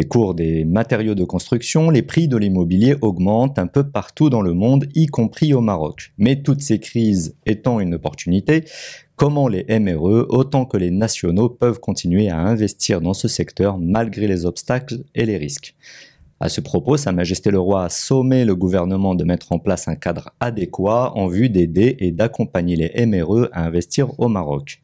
Les cours des matériaux de construction, les prix de l'immobilier augmentent un peu partout dans le monde, y compris au Maroc. Mais toutes ces crises étant une opportunité, comment les MRE, autant que les nationaux, peuvent continuer à investir dans ce secteur malgré les obstacles et les risques? À ce propos, Sa Majesté le Roi a sommé le gouvernement de mettre en place un cadre adéquat en vue d'aider et d'accompagner les MRE à investir au Maroc.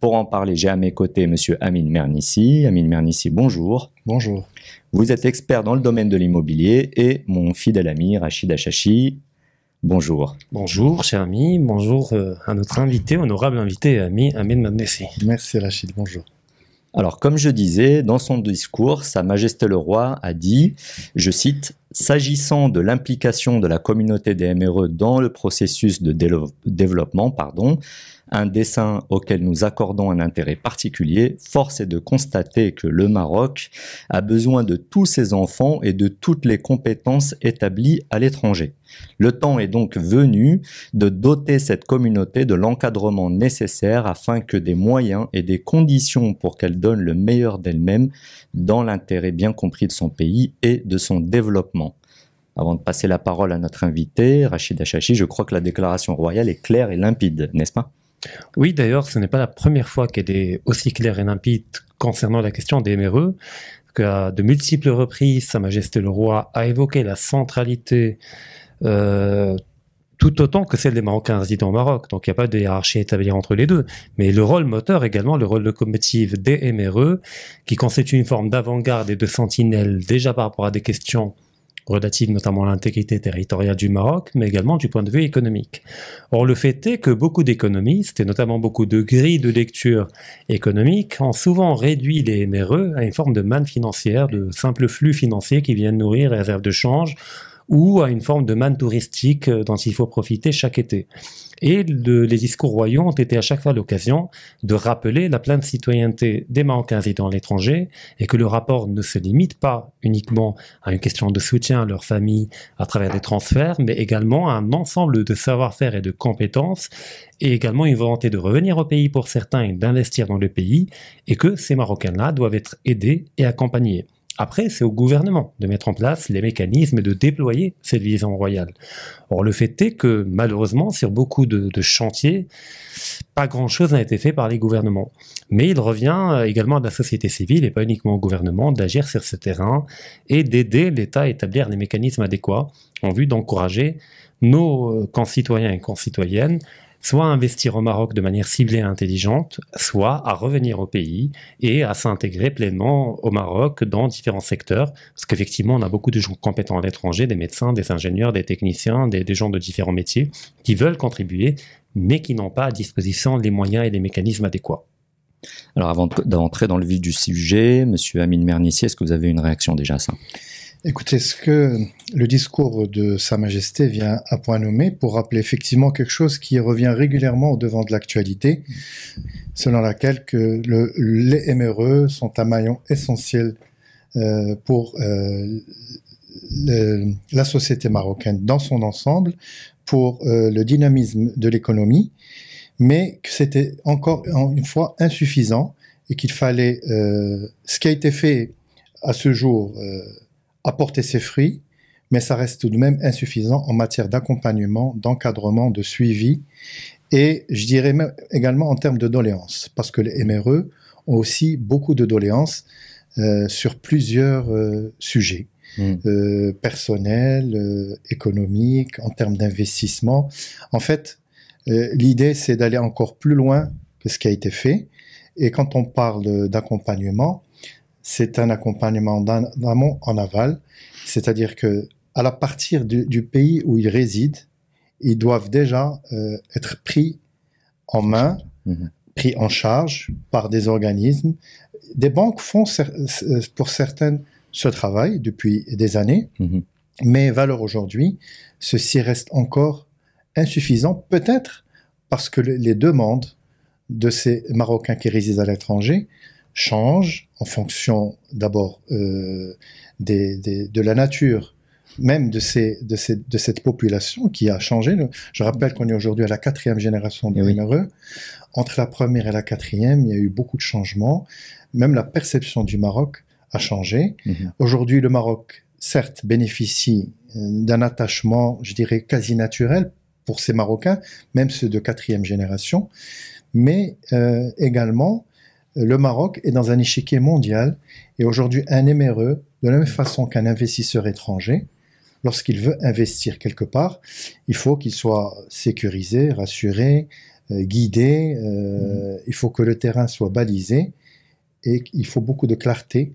Pour en parler, j'ai à mes côtés M. Amin Mernissi. Amin Mernissi, bonjour. Bonjour. Vous êtes expert dans le domaine de l'immobilier et mon fidèle ami Rachid Achachi. Bonjour. Bonjour, cher ami. Bonjour euh, à notre invité, honorable invité, ami Amin Mernissi. Merci Rachid, bonjour. Alors, comme je disais, dans son discours, Sa Majesté le Roi a dit, je cite, S'agissant de l'implication de la communauté des MRE dans le processus de développement, pardon, un dessin auquel nous accordons un intérêt particulier, force est de constater que le Maroc a besoin de tous ses enfants et de toutes les compétences établies à l'étranger. Le temps est donc venu de doter cette communauté de l'encadrement nécessaire afin que des moyens et des conditions pour qu'elle donne le meilleur d'elle-même dans l'intérêt bien compris de son pays et de son développement. Avant de passer la parole à notre invité, Rachid Achachi, je crois que la déclaration royale est claire et limpide, n'est-ce pas? Oui, d'ailleurs, ce n'est pas la première fois qu'elle est aussi claire et limpide concernant la question des MRE. À de multiples reprises, Sa Majesté le Roi a évoqué la centralité euh, tout autant que celle des Marocains résidant au Maroc. Donc il n'y a pas de hiérarchie établie entre les deux. Mais le rôle moteur également, le rôle locomotive des MRE, qui constitue une forme d'avant-garde et de sentinelle déjà par rapport à des questions relative notamment à l'intégrité territoriale du Maroc, mais également du point de vue économique. Or, le fait est que beaucoup d'économistes, et notamment beaucoup de grilles de lecture économique, ont souvent réduit les MRE à une forme de manne financière, de simples flux financiers qui viennent nourrir les réserves de change, ou à une forme de manne touristique dont il faut profiter chaque été. Et les discours royaux ont été à chaque fois l'occasion de rappeler la pleine citoyenneté des Marocains résidant à l'étranger et que le rapport ne se limite pas uniquement à une question de soutien à leur famille à travers des transferts, mais également à un ensemble de savoir-faire et de compétences et également une volonté de revenir au pays pour certains et d'investir dans le pays et que ces Marocains-là doivent être aidés et accompagnés. Après, c'est au gouvernement de mettre en place les mécanismes et de déployer cette vision royale. Or, le fait est que malheureusement, sur beaucoup de, chantiers, pas grand-chose n'a été fait par les gouvernements. Mais il revient également à la société civile et pas uniquement au gouvernement d'agir sur ce terrain et d'aider l'État à établir les mécanismes adéquats en vue d'encourager nos concitoyens et concitoyennes soit investir au Maroc de manière ciblée et intelligente, soit à revenir au pays et à s'intégrer pleinement au Maroc dans différents secteurs, parce qu'effectivement, on a beaucoup de gens compétents à l'étranger, des médecins, des ingénieurs, des techniciens, des, gens de différents métiers, qui veulent contribuer, mais qui n'ont pas à disposition les moyens et les mécanismes adéquats. Alors avant d'entrer dans le vif du sujet, Monsieur Amine Mernissier, est-ce que vous avez une réaction déjà à ça? Écoutez, ce que le discours de Sa Majesté vient à point nommé pour rappeler effectivement quelque chose qui revient régulièrement au devant de l'actualité, selon laquelle que le, les MRE sont un maillon essentiel euh, pour euh, la société marocaine dans son ensemble, pour euh, le dynamisme de l'économie, mais que c'était encore une fois insuffisant et qu'il fallait ce qui a été fait à ce jour apporter ses fruits, mais ça reste tout de même insuffisant en matière d'accompagnement, d'encadrement, de suivi, et je dirais même également en termes de doléances, parce que les MRE ont aussi beaucoup de doléances euh, sur plusieurs euh, sujets. Hmm. Euh, personnels, économiques, en termes d'investissement. En fait, l'idée, c'est d'aller encore plus loin que ce qui a été fait. Et quand on parle d'accompagnement, c'est un accompagnement d'amont en aval, c'est-à-dire que à la partir du, pays où ils résident, ils doivent déjà euh, être pris en main, mhm. pris en charge par des organismes. Des banques font pour certaines ce travail depuis des années, mhm. mais valeur aujourd'hui, ceci reste encore insuffisant, peut-être parce que les demandes de ces Marocains qui résident à l'étranger change en fonction d'abord euh, des, des, de la nature même de, ces, de, ces, de cette population qui a changé. Je rappelle qu'on est aujourd'hui à la quatrième génération de MRE. Entre la première et la quatrième, il y a eu beaucoup de changements. Même la perception du Maroc a changé. Mhm. Aujourd'hui, le Maroc, certes, bénéficie euh, d'un attachement, je dirais, quasi naturel pour ces Marocains, même ceux de quatrième génération, mais euh, également, le Maroc est dans un échiquier mondial et aujourd'hui, un MRE, de la même façon qu'un investisseur étranger, lorsqu'il veut investir quelque part, il faut qu'il soit sécurisé, rassuré, euh, guidé, euh, il faut que le terrain soit balisé et il faut beaucoup de clarté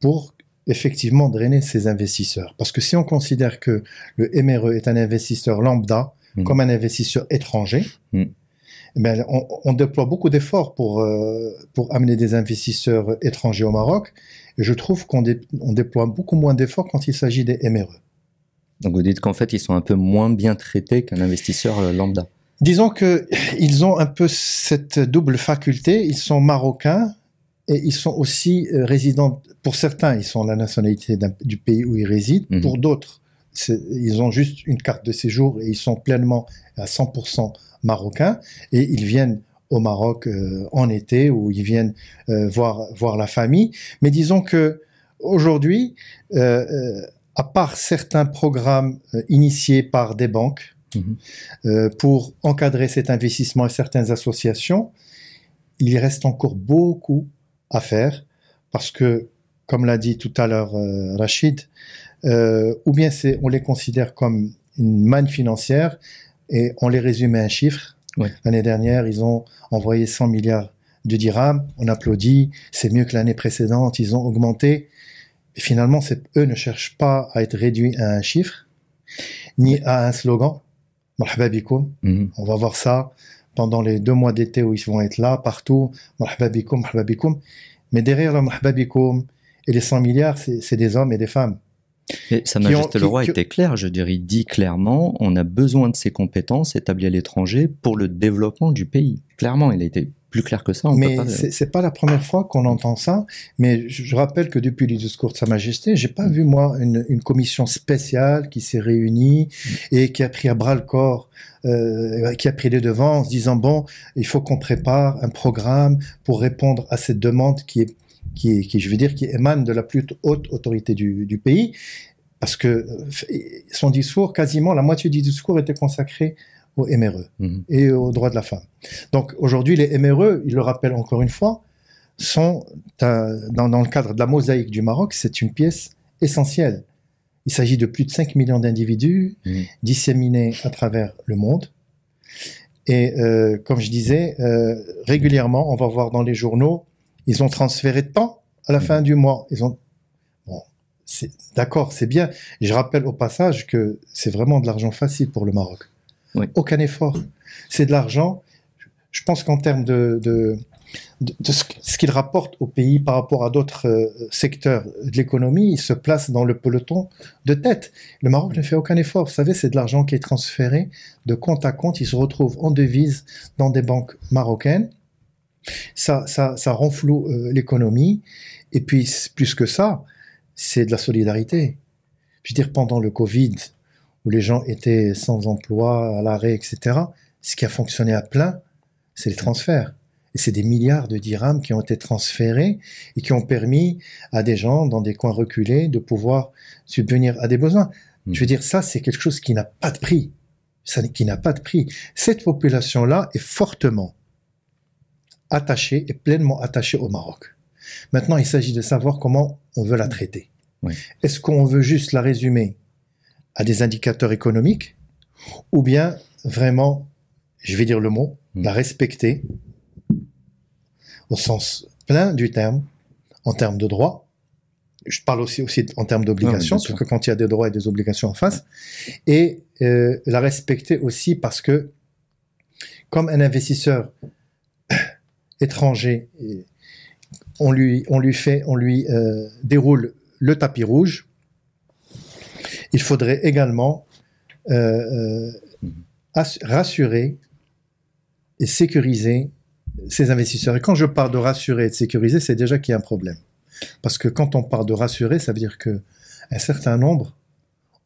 pour effectivement drainer ces investisseurs. Parce que si on considère que le MRE est un investisseur lambda, Mhm. comme un investisseur étranger, Mhm. Ben, on, on déploie beaucoup d'efforts pour, euh, pour amener des investisseurs étrangers au Maroc. Et je trouve qu'on dé- on déploie beaucoup moins d'efforts quand il s'agit des MRE. Donc vous dites qu'en fait, ils sont un peu moins bien traités qu'un investisseur euh, lambda. Disons que ils ont un peu cette double faculté. Ils sont marocains et ils sont aussi euh, résidents. Pour certains, ils sont la nationalité du pays où ils résident. Mhm. Pour d'autres, ils ont juste une carte de séjour et ils sont pleinement à 100% marocains et ils viennent au Maroc euh, en été ou ils viennent euh, voir voir la famille. Mais disons que aujourd'hui, euh, à part certains programmes initiés par des banques Mhm. pour encadrer cet investissement et certaines associations, il reste encore beaucoup à faire parce que, comme l'a dit tout à l'heure Rachid, ou bien on les considère comme une manne financière et on les résume à un chiffre. Ouais. L'année dernière, ils ont envoyé 100 milliards de dirhams, on applaudit, c'est mieux que l'année précédente, ils ont augmenté. Et finalement, eux ne cherchent pas à être réduits à un chiffre, ni à un slogan. Mhm. On va voir ça pendant les deux mois d'été où ils vont être là, partout. Mais derrière le marhaba bikoum et les 100 milliards, c'est des hommes et des femmes. Et Sa Majesté le Roi qui- était clair, je dirais, il dit clairement, on a besoin de ces compétences établies à l'étranger pour le développement du pays. Clairement, il a été plus clair que ça. On mais c'est c'est pas la première fois qu'on entend ça. Mais je, je rappelle que depuis le discours de Sa Majesté, j'ai pas vu moi une, une commission spéciale qui s'est réunie et qui a pris à bras le corps, euh, qui a pris les devants en se disant bon, il faut qu'on prépare un programme pour répondre à cette demande qui est qui, je veux dire, qui émane de la plus haute autorité du, du pays, parce que euh, son discours, quasiment la moitié du discours était consacré au MRE Mhm. et aux droits de la femme. Donc aujourd'hui, les MRE, il le rappelle encore une fois, sont dans le cadre de la mosaïque du Maroc, c'est une pièce essentielle. Il s'agit de plus de 5 millions d'individus Mhm. disséminés à travers le monde. Et euh, comme je disais, euh, régulièrement, on va voir dans les journaux, ils ont transféré de temps à la Mhm. fin du mois. Ils ont bon, c'est d'accord, c'est bien. Je rappelle au passage que c'est vraiment de l'argent facile pour le Maroc. Oui. Aucun effort. C'est de l'argent. Je pense qu'en termes de, de, de, ce qu'il rapporte au pays par rapport à d'autres euh, secteurs de l'économie, il se place dans le peloton de tête. Le Maroc ne fait aucun effort. Vous savez, c'est de l'argent qui est transféré de compte à compte. Il se retrouve en devise dans des banques marocaines. Ça, ça, ça renfloue euh, l'économie. Et puis, plus que ça, c'est de la solidarité. Je veux dire, pendant le Covid, où les gens étaient sans emploi, à l'arrêt, etc., ce qui a fonctionné à plein, c'est les transferts. Et c'est des milliards de dirhams qui ont été transférés et qui ont permis à des gens dans des coins reculés de pouvoir subvenir à des besoins. Mhm. Je veux dire, ça, c'est quelque chose qui n'a pas de prix. Ça, qui n'a pas de prix. Cette population-là est fortement attachée et pleinement attachée au Maroc. Maintenant, il s'agit de savoir comment on veut la traiter. Oui. Est-ce qu'on veut juste la résumer à des indicateurs économiques ou bien vraiment, je vais dire le mot, Mm. la respecter au sens plein du terme, en termes de droits? Je parle aussi, aussi en termes d'obligations, Ah parce que quand il y a des droits et des obligations en face, et euh, la respecter aussi parce que, comme un investisseur étranger, on lui, fait, on euh, déroule le tapis rouge, il faudrait également euh, euh, ass- rassurer et sécuriser ces investisseurs. Et quand je parle de rassurer et de sécuriser, c'est déjà qu'il y a un problème. Parce que quand on parle de rassurer, ça veut dire que un certain nombre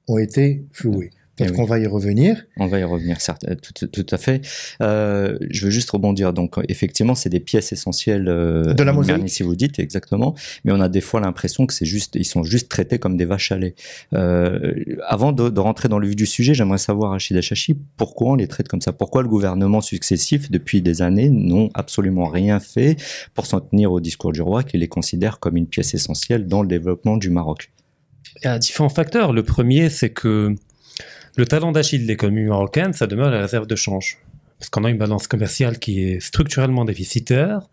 ont été floués. Peut-être qu'on va y revenir. On va y revenir, certes, euh, tout, tout à fait. Euh, je veux juste rebondir. Donc, effectivement, c'est des pièces essentielles euh, de la mosaïque, si vous dites exactement. Mais on a des fois l'impression que c'est juste, ils sont juste traités comme des vaches à lait. Euh, avant de, de, rentrer dans le vif du sujet, j'aimerais savoir, Rachid Achachi, pourquoi on les traite comme ça? Pourquoi le gouvernement successif, depuis des années, n'ont absolument rien fait pour s'en tenir au discours du roi, qui les considère comme une pièce essentielle dans le développement du Maroc? Il y a différents facteurs. Le premier, c'est que le talent d'Achille de l'économie marocaine, ça demeure la réserve de change. Parce qu'on a une balance commerciale qui est structurellement déficitaire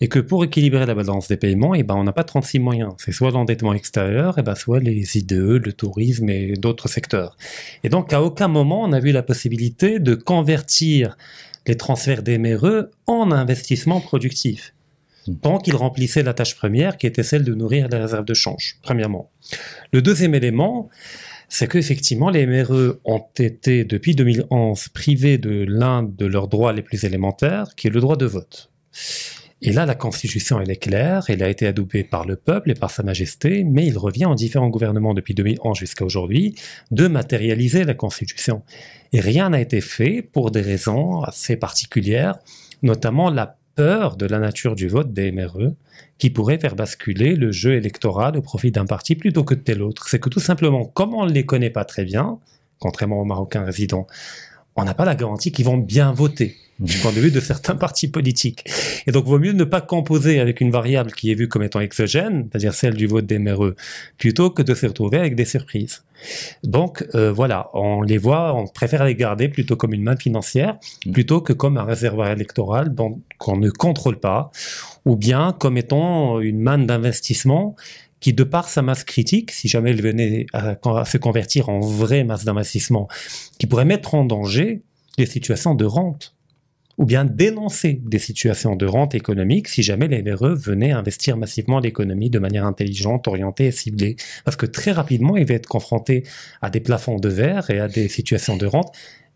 et que pour équilibrer la balance des paiements, et eh ben, on n'a pas 36 moyens. C'est soit l'endettement extérieur, et eh ben, soit les IDE, le tourisme et d'autres secteurs. Et donc, à aucun moment, on a vu la possibilité de convertir les transferts d'MRE en investissement productif hmm. tant qu'ils remplissaient la tâche première qui était celle de nourrir la réserve de change, premièrement. Le deuxième élément, c'est qu'effectivement, les MRE ont été, depuis 2011, privés de l'un de leurs droits les plus élémentaires, qui est le droit de vote. Et là, la Constitution, elle est claire, elle a été adoubée par le peuple et par Sa Majesté, mais il revient en différents gouvernements depuis 2011 jusqu'à aujourd'hui de matérialiser la Constitution. Et rien n'a été fait pour des raisons assez particulières, notamment la de la nature du vote des MRE, qui pourrait faire basculer le jeu électoral au profit d'un parti plutôt que de tel autre. C'est que tout simplement, comme on ne les connaît pas très bien, contrairement aux Marocains résidents, on n'a pas la garantie qu'ils vont bien voter du point de vue de certains partis politiques. Et donc, vaut mieux ne pas composer avec une variable qui est vue comme étant exogène, c'est-à-dire celle du vote des MRE, plutôt que de se retrouver avec des surprises. Donc, euh, voilà, on les voit, on préfère les garder plutôt comme une main financière, mm. plutôt que comme un réservoir électoral qu'on ne contrôle pas, ou bien comme étant une manne d'investissement qui, de par sa masse critique, si jamais elle venait à, se convertir en vraie masse d'investissement, qui pourrait mettre en danger les situations de rente, ou bien dénoncer des situations de rente économique si jamais les RE venaient investir massivement l'économie de manière intelligente, orientée et ciblée. Parce que très rapidement, ils vont être confrontés à des plafonds de verre et à des situations de rente.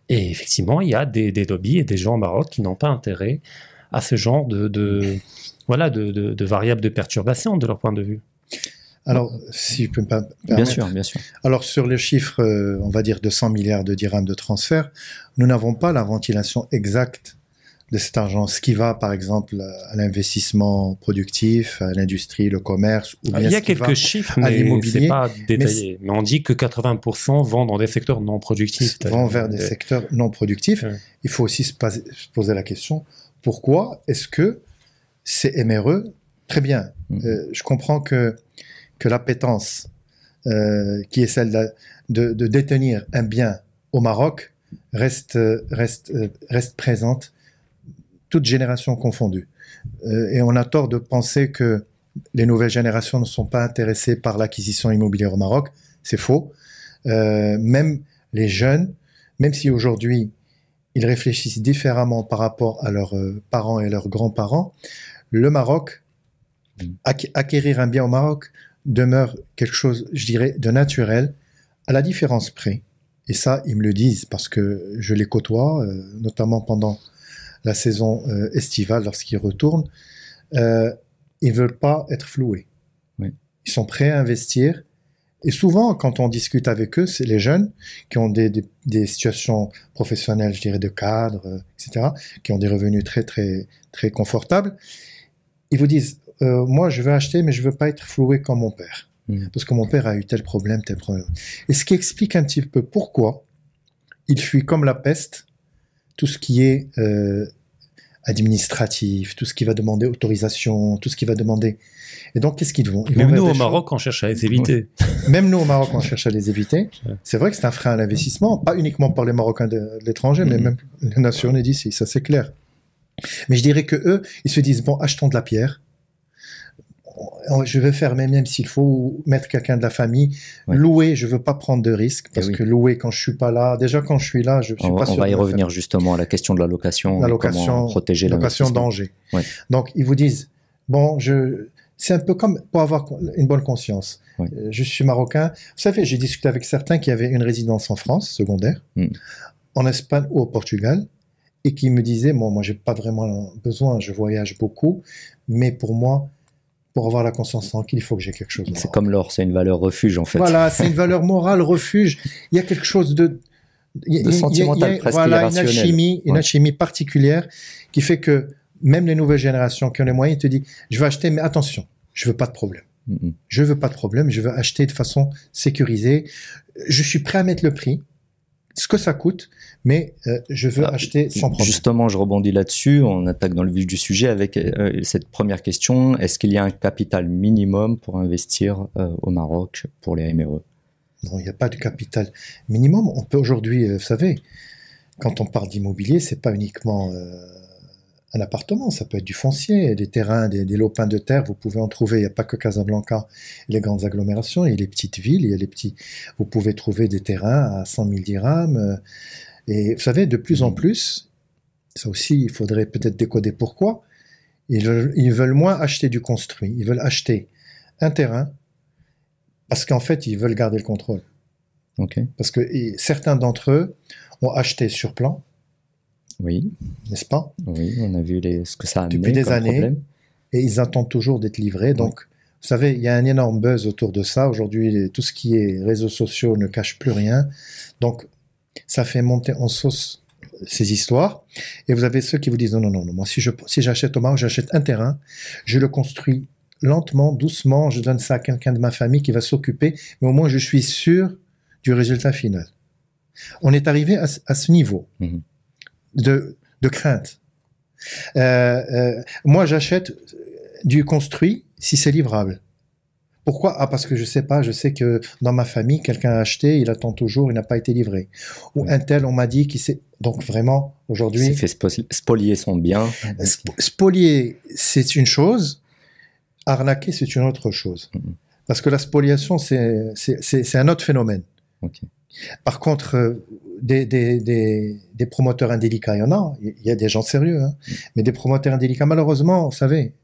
Et effectivement, il y a des, lobbies et des gens au Maroc qui n'ont pas intérêt à ce genre de, voilà, de, de variables de perturbation de leur point de vue. Alors, si je peux me permettre. Bien sûr, bien sûr. Alors, sur les chiffres, euh, on va dire de 100 milliards de dirhams de transfert, nous n'avons pas la ventilation exacte de cet argent, ce qui va, par exemple, à l'investissement productif, à l'industrie, le commerce, ou bien Il y a quelques chiffres, mais c'est pas détaillé. Mais, on dit que 80% vont dans des secteurs non productifs. Vont vers des secteurs non productifs. Il faut aussi se poser la question, pourquoi est-ce que ces MRE, très bien, mm. euh, je comprends que que l'appétence euh, qui est celle de, détenir un bien au Maroc reste, reste, reste présente, toutes générations confondues. Euh, et on a tort de penser que les nouvelles générations ne sont pas intéressées par l'acquisition immobilière au Maroc. C'est faux. Euh, même les jeunes, même si aujourd'hui ils réfléchissent différemment par rapport à leurs parents et leurs grands-parents, le Maroc, acquérir un bien au Maroc demeure quelque chose, je dirais, de naturel, à la différence près. Et ça, ils me le disent parce que je les côtoie, euh, notamment pendant la saison euh, estivale, lorsqu'ils retournent. Euh, ils veulent pas être floués. Ils sont prêts à investir. Et souvent, quand on discute avec eux, c'est les jeunes qui ont des, des, des, situations professionnelles, je dirais, de cadre, euh, etc., qui ont des revenus très, très, très confortables. Ils vous disent, euh, moi, je veux acheter, mais je veux pas être floué comme mon père. Hmm. Parce que mon père a eu tel problème, tel problème. Et ce qui explique un petit peu pourquoi il fuit comme la peste tout ce qui est euh, administratif, tout ce qui va demander autorisation, tout ce qui va demander. Et donc, qu'est-ce qu'ils vont Même nous, au Maroc, on cherche à les éviter. Même nous, au Maroc, on cherche à les éviter. C'est vrai que c'est un frein à l'investissement, pas uniquement par les Marocains de, l'étranger, mais hmm. même les nationaux d'ici, ça c'est clair. Mais je dirais que eux, ils se disent, bon, achetons de la pierre, je vais faire même s'il faut mettre quelqu'un de la famille. Louer, je veux pas prendre de risques parce que louer quand je suis pas là, déjà quand je suis là, je suis pas sûr. On va y revenir justement à la question de la location, la location, protéger la location danger. Donc ils vous disent bon, je c'est un peu comme pour avoir une bonne conscience. Euh, je suis marocain. Vous savez, j'ai discuté avec certains qui avaient une résidence en France secondaire, hmm. en Espagne ou au Portugal, et qui me disaient moi, moi, j'ai pas vraiment besoin. Je voyage beaucoup, mais pour moi pour avoir la conscience tranquille, il faut que j'ai quelque chose. C'est comme l'or, c'est une valeur refuge en fait. Voilà, c'est une valeur morale refuge. Il y a quelque chose de De sentimental, presque Voilà, une alchimie, une Ouais. alchimie particulière qui fait que même les nouvelles générations qui ont les moyens, ils te disent, je vais acheter, mais attention, je veux pas de problème. Mhm. Je veux pas de problème, je veux acheter de façon sécurisée. Je suis prêt à mettre le prix, ce que ça coûte, mais euh, je veux Ah, acheter sans problème. Justement, je rebondis là-dessus. On attaque dans le vif du sujet avec euh, cette première question. Est-ce qu'il y a un capital minimum pour investir euh, au Maroc pour les MRE Non, il n'y a pas de capital minimum. On peut aujourd'hui, vous savez, quand on parle d'immobilier, c'est pas uniquement un appartement, ça peut être du foncier, des terrains, des, des lopins de terre. Vous pouvez en trouver. Il n'y a pas que Casablanca, les grandes agglomérations, il y a les petites villes, il y a les petits. Vous pouvez trouver des terrains à 100 000 dirhams. euh, et vous savez, de plus en plus, ça aussi, il faudrait peut-être décoder pourquoi. Ils veulent, ils veulent moins acheter du construit. Ils veulent acheter un terrain parce qu'en fait, ils veulent garder le contrôle. Parce que certains d'entre eux ont acheté sur plan, Oui, n'est-ce pas? Oui, on a vu les, ce que ça a amené Depuis des comme années. problème. Et ils attendent toujours d'être livrés. Donc, vous savez, il y a un énorme buzz autour de ça. Aujourd'hui, tout ce qui est réseaux sociaux ne cache plus rien. Donc, ça fait monter en sauce ces histoires. Et vous avez ceux qui vous disent non, non, non, non. moi, si je si j'achète au Maroc, j'achète un terrain, je le construis lentement, doucement, je donne ça à quelqu'un de ma famille qui va s'occuper, mais au moins je suis sûr du résultat final. On est arrivé à, ce- à ce niveau Mhm. De, de crainte. Euh, euh, moi, j'achète du construit si c'est livrable. Pourquoi? Ah, parce que je sais pas, je sais que dans ma famille, quelqu'un a acheté, il attend toujours, il n'a pas été livré. Ou un tel, on m'a dit qu'il s'est... Donc vraiment, Il s'est aujourd'hui, fait spo- spolier son bien. sp- spolier, c'est une chose, arnaquer, c'est une autre chose. Mhm. Parce que la spoliation, c'est un autre phénomène. Par contre, euh, des, des, des, promoteurs indélicats, il y en a. Il y a des gens sérieux. Hein. Mais des promoteurs indélicats, malheureusement, vous savez,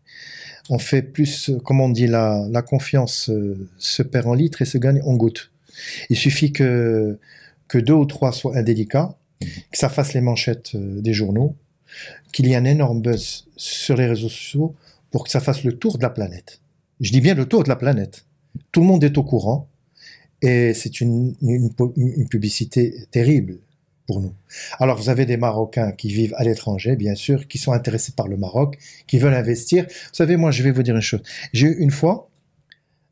on fait plus, comme on dit, la, la confiance euh, se perd en litres et se gagne en gouttes. Il suffit que, que deux ou trois soient indélicats, que ça fasse les manchettes euh, des journaux, qu'il y ait un énorme buzz sur les réseaux sociaux pour que ça fasse le tour de la planète. Je dis bien le tour de la planète. Tout le monde est au courant. Et c'est une, une, pu- une publicité terrible pour nous. Alors, vous avez des Marocains qui vivent à l'étranger, bien sûr, qui sont intéressés par le Maroc, qui veulent investir. Vous savez, moi, je vais vous dire une chose. J'ai eu une fois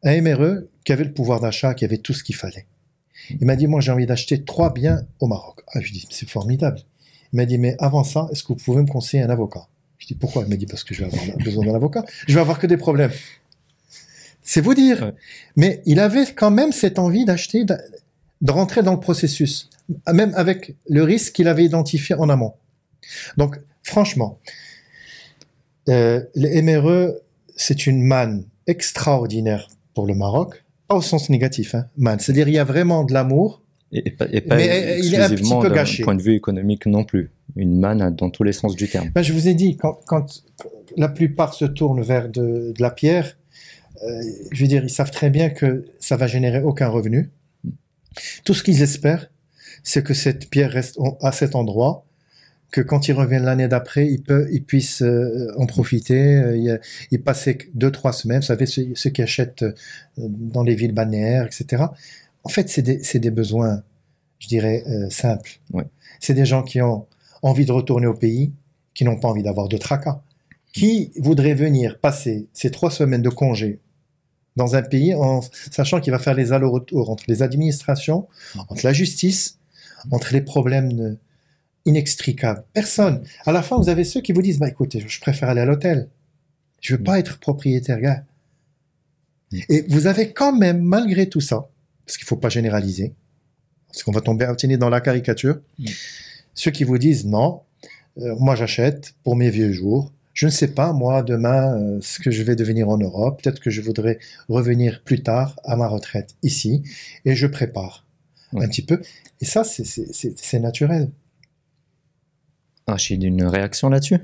un MRE qui avait le pouvoir d'achat, qui avait tout ce qu'il fallait. Il m'a dit, moi, j'ai envie d'acheter trois biens au Maroc. Ah, je lui dis, c'est formidable. Il m'a dit, mais avant ça, est-ce que vous pouvez me conseiller un avocat? Je dis, pourquoi? Il m'a dit, parce que je vais avoir besoin d'un avocat. Je vais avoir que des problèmes. C'est vous dire. Ouais. Mais il avait quand même cette envie d'acheter, de, de rentrer dans le processus, même avec le risque qu'il avait identifié en amont. Donc, franchement, euh, les MRE, c'est une manne extraordinaire pour le Maroc, pas au sens négatif, hein, manne. C'est-à-dire, il y a vraiment de l'amour. Et, et pas, et pas Mais, euh, il est un petit peu gâché. point de vue économique non plus. Une manne dans tous les sens du terme. Ben, je vous ai dit, quand, quand la plupart se tournent vers de, de la pierre, euh, je veux dire, ils savent très bien que ça va générer aucun revenu. Tout ce qu'ils espèrent, c'est que cette pierre reste à cet endroit, que quand ils reviennent l'année d'après, ils, peuvent, ils puissent euh, en profiter, euh, y, y passer deux, trois semaines. Vous savez, ceux, ceux qui achètent euh, dans les villes balnéaires, etc. En fait, c'est des, besoins, je dirais, simples. Ouais. C'est des gens qui ont envie de retourner au pays, qui n'ont pas envie d'avoir de tracas. Qui voudrait venir passer ces trois semaines de congé dans un pays en sachant qu'il va faire les allers-retours entre les administrations, entre la justice, entre les problèmes inextricables. Personne. À la fin, vous avez ceux qui vous disent, bah écoutez, je préfère aller à l'hôtel. Je veux pas être propriétaire, gars. Et vous avez quand même, malgré tout ça, parce qu'il faut pas généraliser, parce qu'on va tomber dans la caricature, Mm. ceux qui vous disent non, euh, moi j'achète pour mes vieux jours. Je ne sais pas, moi, demain, euh, ce que je vais devenir en Europe. Peut-être que je voudrais revenir plus tard à ma retraite ici. Et je prépare Ouais. un petit peu. Et ça, c'est- naturel. Rachid, une réaction là-dessus?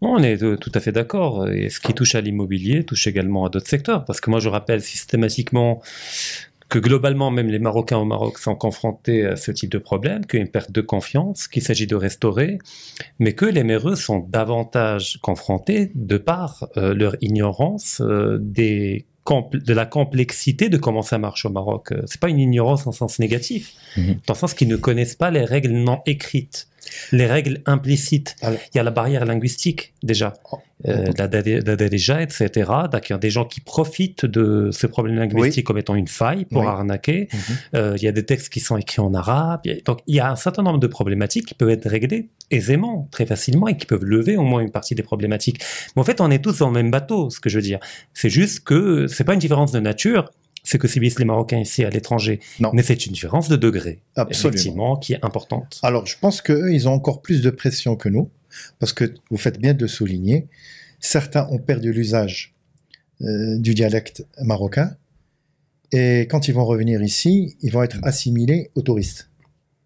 On est tout à fait d'accord. Et ce qui touche à l'immobilier touche également à d'autres secteurs. Parce que moi, je rappelle systématiquement que globalement, même les Marocains au Maroc sont confrontés à ce type de problème, qu'il y a une perte de confiance, qu'il s'agit de restaurer, mais que les MRE sont davantage confrontés, de par euh, leur ignorance, euh, des de la complexité de comment ça marche au Maroc. Euh, c'est pas une ignorance en sens négatif, Mhm. dans le sens qu'ils ne connaissent pas les règles non écrites, les règles implicites. Alors- Il y a la barrière linguistique déjà, Oh. euh, la dé- la déjà, etc. Donc il y a des gens qui profitent de ce problème linguistique comme étant une faille pour Oui. arnaquer. Mhm. Euh, il y a des textes qui sont écrits en arabe. Il y a- Donc il y a un certain nombre de problématiques qui peuvent être réglées aisément, très facilement, et qui peuvent lever au moins une partie des problématiques. Mais en fait, on est tous dans le même bateau, ce que je veux dire. C'est juste que c'est pas une différence de nature, c'est que subissent les Marocains ici à l'étranger. Non. Mais c'est une différence de degré, Absolument. effectivement, qui est importante. Alors, je pense qu'eux, ils ont encore plus de pression que nous, parce que vous faites bien de le souligner. Certains ont perdu l'usage euh, du dialecte marocain, et quand ils vont revenir ici, ils vont être assimilés aux touristes.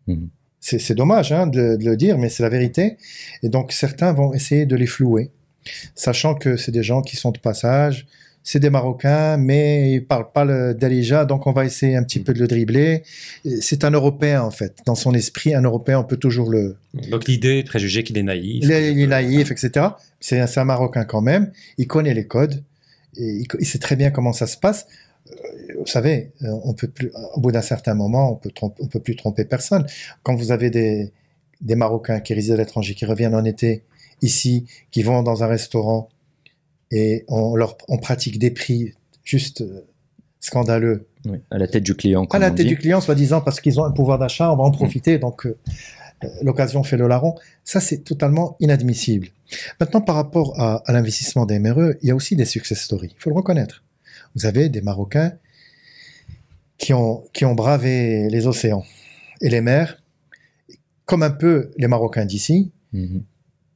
Mhm. C'est c'est dommage hein, de, de le dire, mais c'est la vérité. Et donc, certains vont essayer de les flouer, sachant que c'est des gens qui sont de passage, c'est des Marocains, mais ils parlent pas le Darija, donc on va essayer un petit peu de le dribbler. C'est un Européen, en fait. Dans son esprit, un Européen, on peut toujours le... Donc l'idée, le préjugé qu'il est naïf. Il est, il est naïf, etc. C'est un, Marocain quand même. Il connaît les codes. Et il, sait très bien comment ça se passe. Euh, Vous savez, euh, on peut plus, au bout d'un certain moment, on peut tromper- on peut plus tromper personne. Quand vous avez des, des Marocains qui résident à l'étranger, qui reviennent en été ici, qui vont dans un restaurant et on leur, on pratique des prix juste euh, scandaleux Oui, à la tête du client. à la on tête dit. du client, soi-disant parce qu'ils ont un pouvoir d'achat, on va en profiter, donc euh, euh, l'occasion fait le larron. Ça, c'est totalement inadmissible. Maintenant, par rapport à, à l'investissement des MRE, il y a aussi des success stories, il faut le reconnaître. Vous avez des Marocains qui ont, qui ont bravé les océans et les mers, comme un peu les Marocains d'ici, Mhm.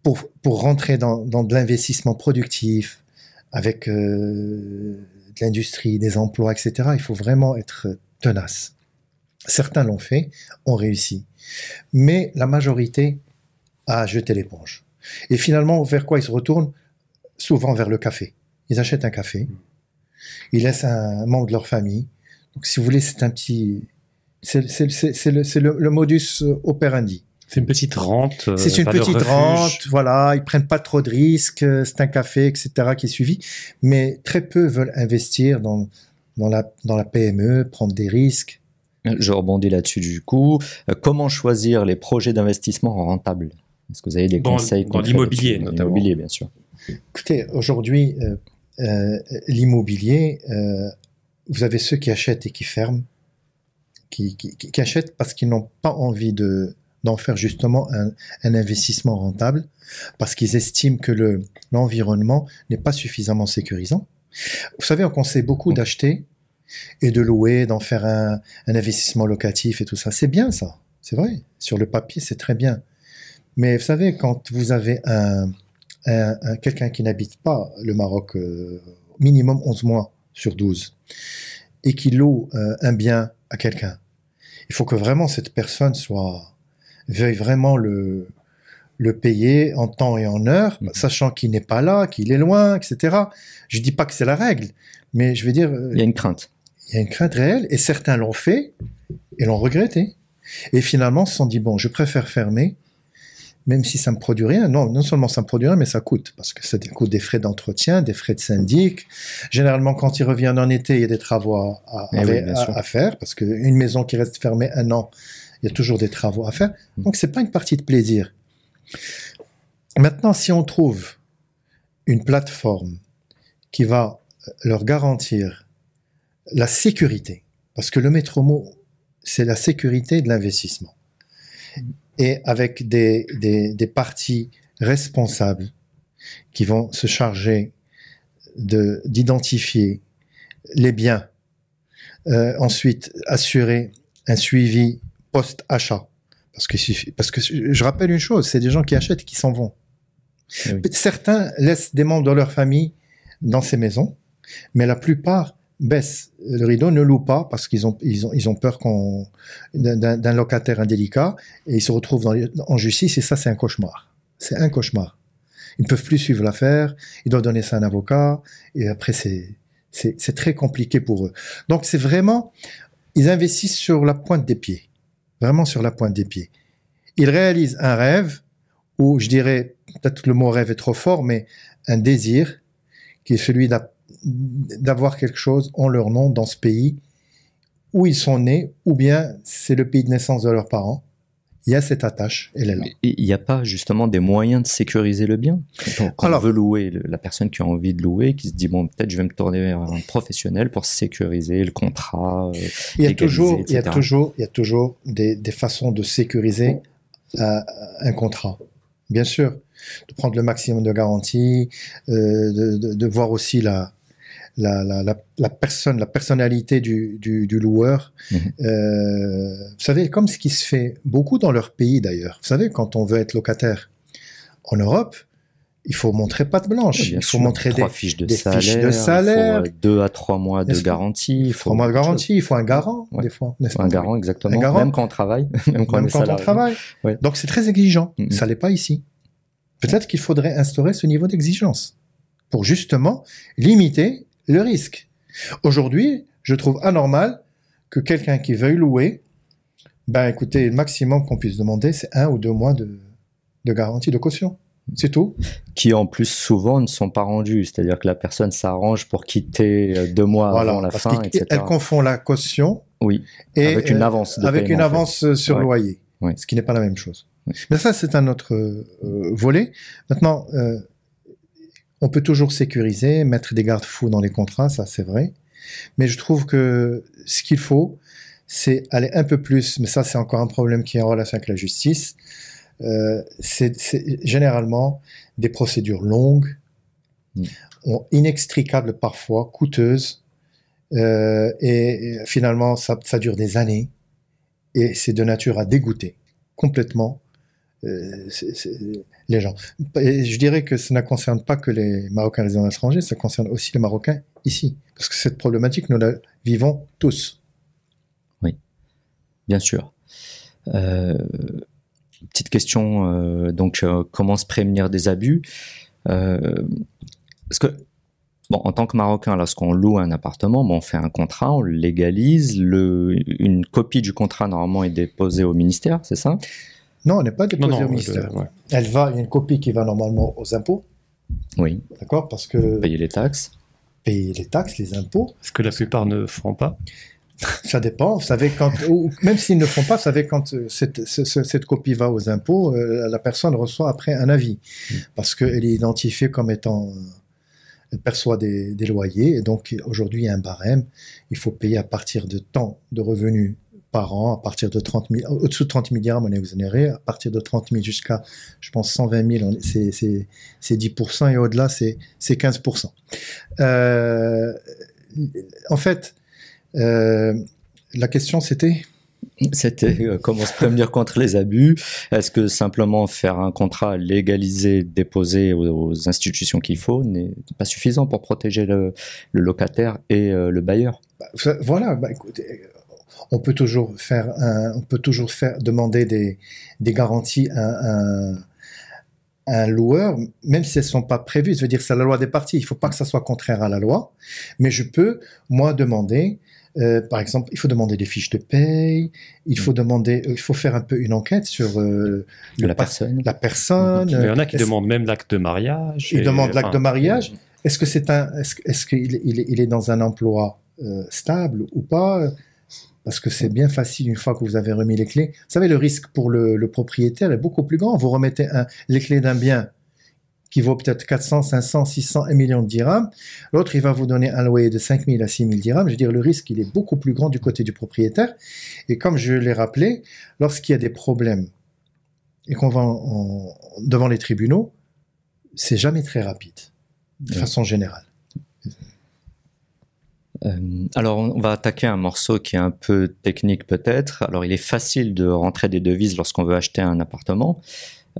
pour, pour rentrer dans, dans de l'investissement productif, avec euh, de l'industrie, des emplois, etc., il faut vraiment être tenace. Certains l'ont fait, ont réussi. Mais la majorité a jeté l'éponge. Et finalement, vers quoi ils se retournent? Souvent vers le café. Ils achètent un café, ils laissent un membre de leur famille. Donc, si vous voulez, c'est un petit... C'est le- le modus operandi. C'est une petite rente. euh, C'est une petite refuge. rente, voilà, ils prennent pas trop de risques, euh, c'est un café, etc. qui est suivi, mais très peu veulent investir dans, dans, la, dans la PME, prendre des risques. Je rebondis là-dessus du coup. Euh, comment choisir les projets d'investissement rentables? Est-ce que vous avez des Dans- conseils dans l'immobilier, notamment. L'immobilier, bien sûr. Écoutez, aujourd'hui, euh, euh, l'immobilier, euh, vous avez ceux qui achètent et qui ferment, qui, qui, qui- qui achètent parce qu'ils n'ont pas envie de d'en faire justement un, un investissement rentable, parce qu'ils estiment que le l'environnement n'est pas suffisamment sécurisant. Vous savez, on conseille beaucoup d'acheter et de louer, d'en faire un, un investissement locatif et tout ça. C'est bien ça, c'est vrai. Sur le papier, c'est très bien. Mais vous savez, quand vous avez un, un- un- quelqu'un qui n'habite pas le Maroc euh, minimum 11 mois sur 12 et qui loue euh, un bien à quelqu'un, il faut que vraiment cette personne soit veuille vraiment le le payer en temps et en heure, Mhm. sachant qu'il n'est pas là, qu'il est loin, etc. Je dis pas que c'est la règle, mais je veux dire, euh, Il y a une crainte. il y a une crainte réelle et certains l'ont fait et l'ont regretté. Et finalement, se sont dit, bon, je préfère fermer, même si ça me produit rien. Non, non seulement ça me produit rien, mais ça coûte, parce que ça coûte des frais d'entretien, des frais de syndic. Généralement, quand ils reviennent en été, il y a des travaux à, à- Eh oui, bien à- sûr. à faire, parce qu'une maison qui reste fermée un an, il y a toujours des travaux à faire. Mm. Donc, c'est pas une partie de plaisir. Maintenant, si on trouve une plateforme qui va leur garantir la sécurité, parce que le maître mot, c'est la sécurité de l'investissement. Et avec des, des, des parties responsables qui vont se charger de d'identifier les biens, euh, ensuite assurer un suivi post-achat. Parce que, suffi- parce que je rappelle une chose, c'est des gens qui achètent et qui s'en vont. Eh oui. Certains laissent des membres de leur famille dans ces maisons, mais la plupart baissent le rideau, ne louent pas parce qu'ils ont, ils ont, ils ont peur qu'on, d'un, locataire indélicat et ils se retrouvent dans les- en justice et ça, c'est un cauchemar. C'est un cauchemar. Ils ne peuvent plus suivre l'affaire, ils doivent donner ça à un avocat et après, c'est, c'est, c'est très compliqué pour eux. Donc, c'est vraiment, ils investissent sur la pointe des pieds. Vraiment sur la pointe des pieds. Ils réalisent un rêve ou je dirais, peut-être le mot rêve est trop fort, mais un désir qui est celui d'a- d'avoir quelque chose en leur nom dans ce pays où ils sont nés, ou bien c'est le pays de naissance de leurs parents. Il y a cette attache, elle est là. Il n'y a pas justement des moyens de sécuriser le bien Quand on Alors- veut louer, la personne qui a envie de louer, qui se dit bon peut-être je vais me tourner vers un professionnel pour sécuriser le contrat. euh, Il y a toujours, il y a toujours, il y a toujours des, des façons de sécuriser euh, un contrat. Bien sûr, de prendre le maximum de garanties, euh, de, de- de voir aussi la, la, la, la, la personne, la personnalité du, du, du loueur. Mhm. Euh, vous savez, comme ce qui se fait beaucoup dans leur pays d'ailleurs. Vous savez, quand on veut être locataire en Europe, il faut montrer patte blanche. Il faut sûr, montrer trois des, fiches de des salaire, fiches de il faut, salaire. euh, deux à trois mois de garantie. il faut un mois de garantie, il faut un garant Ouais. des fois. Un pas? garant, exactement. Un garant. Même quand on travaille, même quand on même est quand on salarié. travaille. Ouais. Donc c'est très exigeant. Mhm. Ça l'est pas ici. Peut-être qu'il faudrait instaurer ce niveau d'exigence pour justement limiter le risque. Aujourd'hui, je trouve anormal que quelqu'un qui veuille louer, ben écoutez, le maximum qu'on puisse demander, c'est un ou deux mois de, de garantie de caution. C'est tout. Qui en plus souvent ne sont pas rendus. C'est-à-dire que la personne s'arrange pour quitter euh, deux mois avant la parce fin, etc. elle confond la caution Oui, et avec une euh, avance de avec paiement, une en fait. avance euh, sur Ouais. loyer, Ouais. ce qui n'est pas la même chose. Ouais. Mais ça, c'est un autre euh, volet. Maintenant, euh, on peut toujours sécuriser, mettre des garde-fous dans les contrats, ça c'est vrai. Mais je trouve que ce qu'il faut, c'est aller un peu plus, mais ça c'est encore un problème qui est en relation avec la justice, euh, c'est généralement des procédures longues, Mm. inextricables parfois, coûteuses, euh, et, et finalement ça, ça dure des années, et c'est de nature à dégoûter complètement euh, les gens. Et je dirais que ça ne concerne pas que les Marocains résidant à l'étranger, ça concerne aussi les Marocains ici. Parce que cette problématique, nous la vivons tous. bien sûr. Euh, petite question, euh, donc comment se prémunir des abus? Parce que, bon, en tant que Marocain, lorsqu'on loue un appartement, bon, on fait un contrat, on légalise, une copie du contrat normalement est déposée au ministère, c'est ça? Non, on n'est pas déposé Non, non, au ministère. je- ouais. Elle va, il y a une copie qui va normalement aux impôts, Oui, d'accord Parce que payer les taxes. payer les taxes, les impôts, Ce que la plupart ne feront pas? ça dépend. Vous savez, quand, ou même s'ils ne font pas, vous savez, quand euh, cette, ce- ce- cette copie va aux impôts, euh, la personne reçoit après un avis. Parce qu'elle est identifiée comme étant. Elle perçoit des, des loyers. Et donc, aujourd'hui, il y a un barème. Il faut payer à partir de tant de revenus par an, à partir de 30 000, au-dessous de 30 000 dirhams, on est exonéré. À partir de 30 000 jusqu'à, je pense, 120 000, on est- c'est, c'est, c'est 10%. Et au-delà, c'est, c'est 15%. Euh, en fait, euh, la question c'était? C'était euh, comment se prémunir contre les abus? Est-ce que simplement faire un contrat légalisé, déposé aux, aux institutions qu'il faut n'est pas suffisant pour protéger le, le locataire et euh, le bailleur? Bah, voilà, bah, écoutez, on peut toujours faire, un- on peut toujours faire demander des, des garanties à, un- à un loueur, même si elles sont pas prévues. Je veux dire, c'est la loi des parties. Il faut pas que ça soit contraire à la loi, mais je peux moi demander. euh, par exemple, il faut demander des fiches de paye, il faut demander, il faut faire un peu une enquête sur euh, la par- personne la personne. Mais il y en a qui demandent même l'acte de mariage. Ils et- demandent l'acte enfin, de mariage. Est-ce que c'est un, est-ce, qu'il il est, il est dans un emploi euh, stable ou pas? Parce que c'est bien facile une fois que vous avez remis les clés. Vous savez, le risque pour le, le propriétaire est beaucoup plus grand. Vous remettez un, les clés d'un bien qui vaut peut-être 400, 500, 600, 1 million de dirhams. L'autre, il va vous donner un loyer de 5 000 à 6 000 dirhams. Je veux dire, le risque, il est beaucoup plus grand du côté du propriétaire. Et comme je l'ai rappelé, lorsqu'il y a des problèmes et qu'on va en- en- devant les tribunaux, c'est jamais très rapide, de Ouais. façon générale. Euh, alors, on va attaquer un morceau qui est un peu technique peut-être. Alors, il est facile de rentrer des devises lorsqu'on veut acheter un appartement.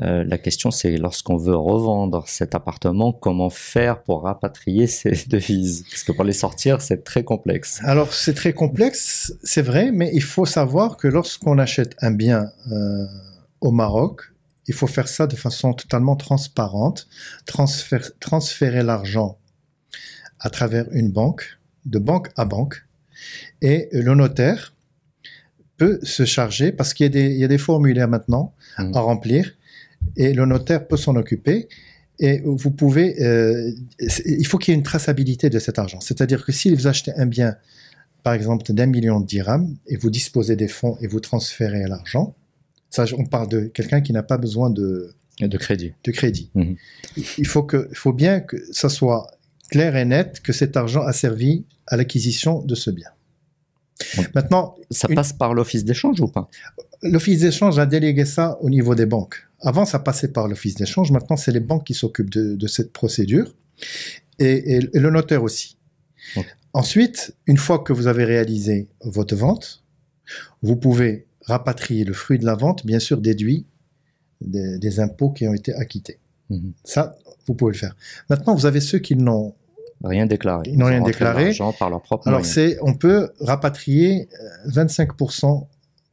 Euh, la question, c'est lorsqu'on veut revendre cet appartement, comment faire pour rapatrier ces devises? Parce que pour les sortir, c'est très complexe. Alors, c'est très complexe, c'est vrai, mais il faut savoir que lorsqu'on achète un bien euh, au Maroc, il faut faire ça de façon totalement transparente, transférer, transférer l'argent à travers une banque, de banque à banque, et le notaire peut se charger, parce qu'il y, a des- il y a des formulaires maintenant Mhm. à remplir, et le notaire peut s'en occuper. Et vous pouvez, euh, il faut qu'il y ait une traçabilité de cet argent. C'est-à-dire que si vous achetez un bien, par exemple, d'un million de dirhams, et vous disposez des fonds et vous transférez l'argent, ça, on parle de quelqu'un qui n'a pas besoin de, de crédit. De crédit. Mhm. Il faut que, il faut bien que ça soit clair et net que cet argent a servi à l'acquisition de ce bien. Maintenant, ça une- passe par l'office d'échange ou pas? L'office d'échange a délégué ça au niveau des banques. Avant, ça passait par l'office d'échange. Maintenant, c'est les banques qui s'occupent de, de cette procédure et, et- et le notaire aussi. Ensuite, une fois que vous avez réalisé votre vente, vous pouvez rapatrier le fruit de la vente, bien sûr déduit des, des impôts qui ont été acquittés. Mhm. Ça, vous pouvez le faire. Maintenant, vous avez ceux qui n'ont Rien déclaré. Ils n'ont rien ont déclaré. l'argent par leur propre Alors, moyen. c'est, on peut rapatrier euh, 25%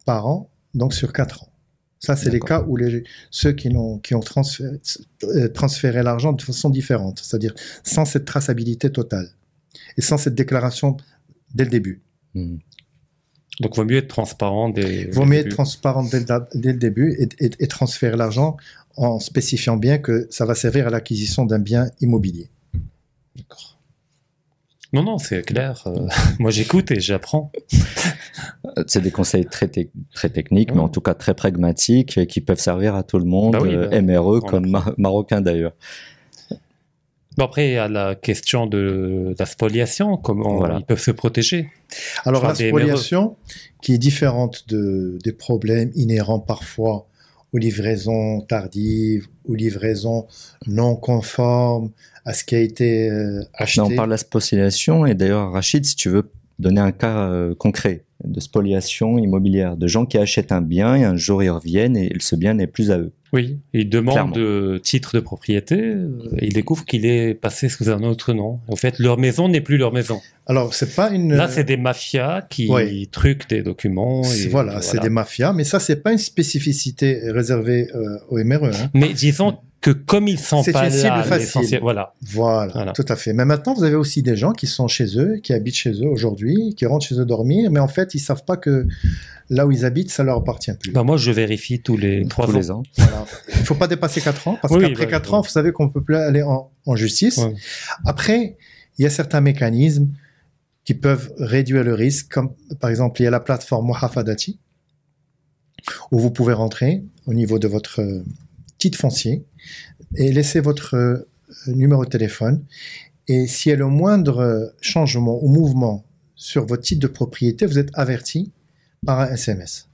par an, donc sur 4 ans. Ça, c'est les cas où les, ceux qui, n'ont, qui ont transféré, euh, transféré l'argent de façon différente, c'est-à-dire sans cette traçabilité totale et sans cette déclaration dès le début. Mhm. Donc, vaut mieux être transparent des. Il vaut mieux être transparent dès le, dès début et, et- et transférer l'argent en spécifiant bien que ça va servir à l'acquisition d'un bien immobilier. D'accord. Non, non, c'est clair. euh, moi, j'écoute et j'apprends. Euh, C'est des conseils très, très techniques, mais en tout cas très pragmatiques et qui peuvent servir à tout le monde, Bah oui, euh, bah, MRE comme ma- marocain d'ailleurs. Bon, après, il y a la question de, de la spoliation, comment Voilà. ils peuvent se protéger. Alors Enfin, la des spoliation, qui est différente de, des problèmes inhérents parfois aux livraisons tardives, aux livraisons non conformes à ce qui a été euh, acheté. Non, on parle de la spoliation et d'ailleurs, Rachid, si tu veux donner un cas euh, concret de spoliation immobilière, de gens qui achètent un bien et un jour ils reviennent et ce bien n'est plus à eux. Oui, ils demandent de titre de propriété euh, et ils découvrent qu'il est passé sous un autre nom. En fait, leur maison n'est plus leur maison. Alors c'est pas une. Là, c'est des mafias qui Ouais. truquent des documents. et voilà, c'est des mafias, mais ça c'est pas une spécificité réservée euh, au MRE. hein. Mais disons que comme ils sont C'est pas une cible là, facile. voilà. Voilà, Voilà. tout à fait. Mais maintenant, vous avez aussi des gens qui sont chez eux, qui habitent chez eux aujourd'hui, qui rentrent chez eux dormir, mais en fait, ils savent pas que là où ils habitent, ça leur appartient plus. Bah, moi, je vérifie tous les trois ans. les ans. Voilà. Il faut pas dépasser 4 ans, parce Oui, qu'après bah, 4 ouais. ans, vous savez qu'on peut plus aller en, en justice. Ouais. Après, il y a certains mécanismes qui peuvent réduire le risque, comme par exemple, il y a la plateforme Mohafadati, où vous pouvez rentrer au niveau de votre euh, titre foncier et laisser votre euh, numéro de téléphone. Et s'il y a le moindre euh, changement ou mouvement sur votre titre de propriété, vous êtes averti par un SMS.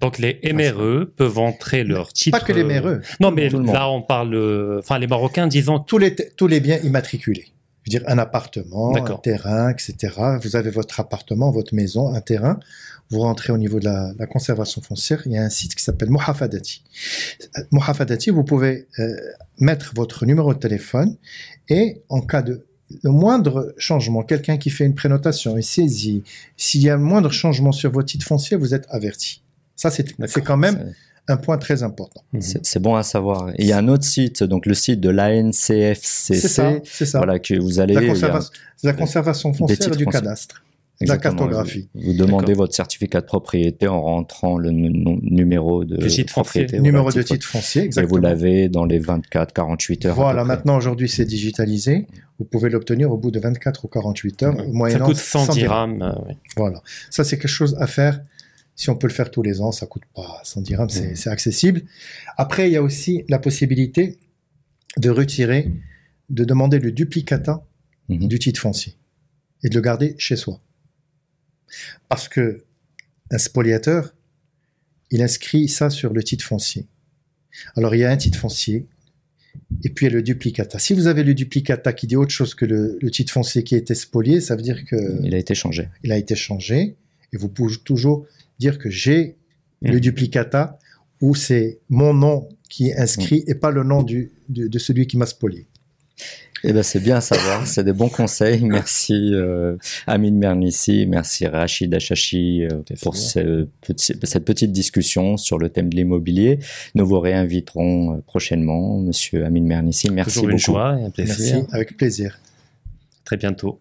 Donc les MRE peuvent entrer leur titre. Pas que les euh, MRE, Non, mais là, on parle. Enfin, les Marocains, disons. tous les, tous les biens immatriculés. Je veux dire, un appartement, un terrain, etc. Vous avez votre appartement, votre maison, un terrain. Vous rentrez au niveau de la, la conservation foncière. Il y a un site qui s'appelle Mohafadati. Mohafadati, vous pouvez euh, mettre votre numéro de téléphone et en cas de le moindre changement, quelqu'un qui fait une prénotation, une saisie, s'il y a un moindre changement sur votre titre foncier, vous êtes averti. Ça, c'est c'est quand même un point très important. Mhm. C'est bon à savoir. Et il y a un autre site, donc le site de l'ANCFCC, C'est ça, c'est ça. voilà, que vous allez. la, il y a conservation, la conservation foncière et du cadastre. la exactement, cartographie. Vous, vous demandez votre certificat de propriété en rentrant le nu- nu- numéro de titre foncier. propriété. numéro voilà, de titre foncier, Et exactement. vous l'avez dans les 24, 48 heures. Voilà, maintenant aujourd'hui c'est digitalisé. Vous pouvez l'obtenir au bout de 24 ou 48 heures, Ça moyennant coûte 100 dirhams. euh, oui. Voilà. Ça, c'est quelque chose à faire. Si on peut le faire tous les ans, ça coûte pas 100 dirhams, c'est Mhm. c'est accessible. Après, il y a aussi la possibilité de retirer, de demander le duplicata Mhm. du titre foncier et de le garder chez soi. Parce que un spoliateur, il inscrit ça sur le titre foncier. Alors, il y a un titre foncier et puis il y a le duplicata. Si vous avez le duplicata qui dit autre chose que le, le titre foncier qui a été spolié, ça veut dire que Il a été changé. il a été changé et vous pouvez toujours dire que j'ai le Mhm. duplicata ou c'est mon nom qui est inscrit et pas le nom du, de, de celui qui m'a spolié. Eh ben, c'est bien à savoir. C'est des bons conseils. Merci, euh, Amine Mernissi. Merci, Rachid Achachi, euh, pour bien. ce petit- cette petite discussion sur le thème de l'immobilier. Nous vous réinviterons euh, prochainement, monsieur Amine Mernissi. Merci Toujours une beaucoup. joie et un plaisir. Merci, avec plaisir. Très bientôt.